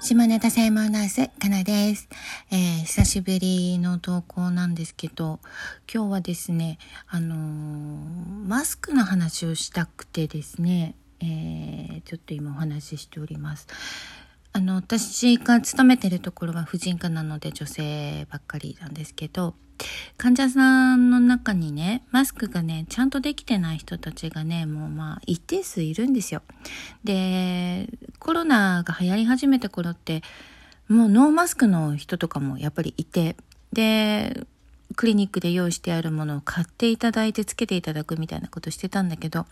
下ネタ専門ナース、かなです、えー、久しぶりの投稿なんですけど、今日はですね、あのー、マスクの話をしたくてですね、えー、ちょっと今お話ししております。あの、私が勤めてるところは婦人科なので女性ばっかりなんですけど、患者さんの中にね、マスクがね、ちゃんとできてない人たちがね、もうまあ一定数いるんですよ。で、コロナが流行り始めた頃って、もうノーマスクの人とかもやっぱりいて、で、クリニックで用意してあるものを買っていただいてつけていただくみたいなことしてたんだけど、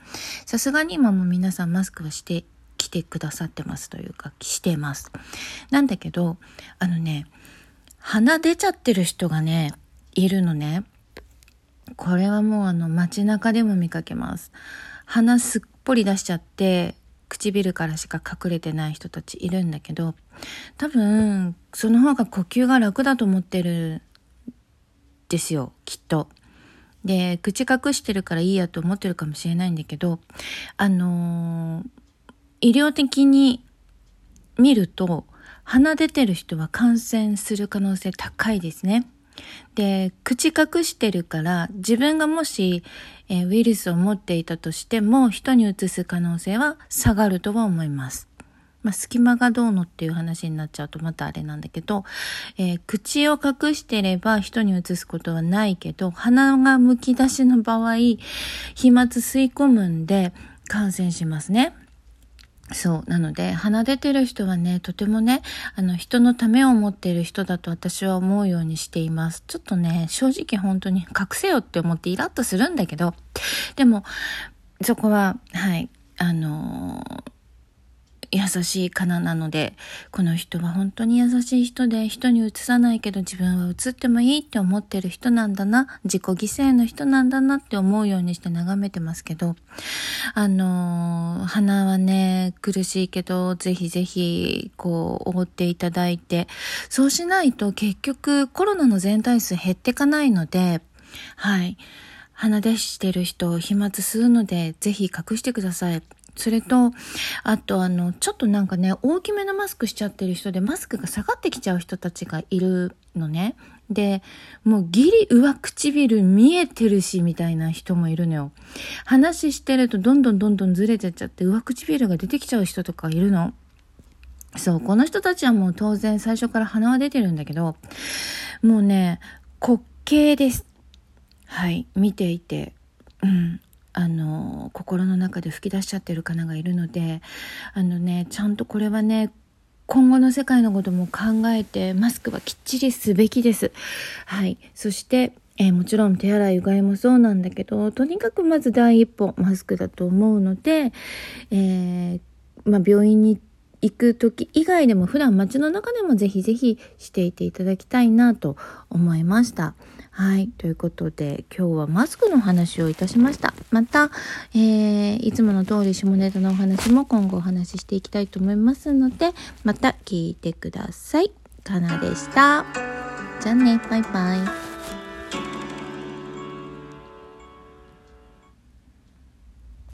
さすがに今も皆さんマスクはしてきてくださってますというか、してます。なんだけど、あのね、鼻出ちゃってる人がね、いるのね。これはもうあの街中でも見かけます。鼻すっぽり出しちゃって唇からしか隠れてない人たちいるんだけど多分その方が呼吸が楽だと思ってるですよきっと。で口隠してるからいいやと思ってるかもしれないんだけどあのー、医療的に見ると鼻出てる人は感染する可能性高いですね。で、口隠してるから自分がもし、えー、ウイルスを持っていたとしても人にうつす可能性は下がるとは思います。まあ、隙間がどうのっていう話になっちゃうとまたあれなんだけど、えー、口を隠してれば人にうつすことはないけど、鼻がむき出しの場合、飛沫吸い込むんで感染しますね。そう。なので、鼻出てる人はね、とてもね、あの、人のためを持っている人だと私は思うようにしています。ちょっとね、正直本当に隠せよって思ってイラッとするんだけど、でも、そこは、はい、あのー優しいかななので、この人は本当に優しい人で人にうつさないけど自分はうつってもいいって思ってる人なんだな、自己犠牲の人なんだなって思うようにして眺めてますけど、あの、鼻はね、苦しいけど、ぜひぜひ、こう、覆っていただいて、そうしないと結局コロナの全体数減ってかないので、はい。鼻出してる人、飛沫吸うので、ぜひ隠してください。それと、あとあの、ちょっとなんかね、大きめのマスクしちゃってる人で、マスクが下がってきちゃう人たちがいるのね。で、もうギリ上唇見えてるし、みたいな人もいるのよ。話してるとどんどんどんどんずれてっちゃって、上唇が出てきちゃう人とかいるの。そう、この人たちはもう当然最初から鼻は出てるんだけど、もうね、滑稽です。はい、見ていて。うん。あの心の中で吹き出しちゃってる方がいるのであのねちゃんとこれはね今後の世界のことも考えてマスクはきっちりすべきです。はい。そして、えー、もちろん手洗いうがいもそうなんだけど、とにかくまず第一歩マスクだと思うので、えー、まあ、病院に行く時以外でも普段街の中でもぜひぜひしていていただきたいなと思いました。はい。ということで、今日はマスクの話をいたしました。また、えー、いつもの通り下ネタのお話も今後お話ししていきたいと思いますので、また聞いてください。かなでした。じゃあね、バイバイ。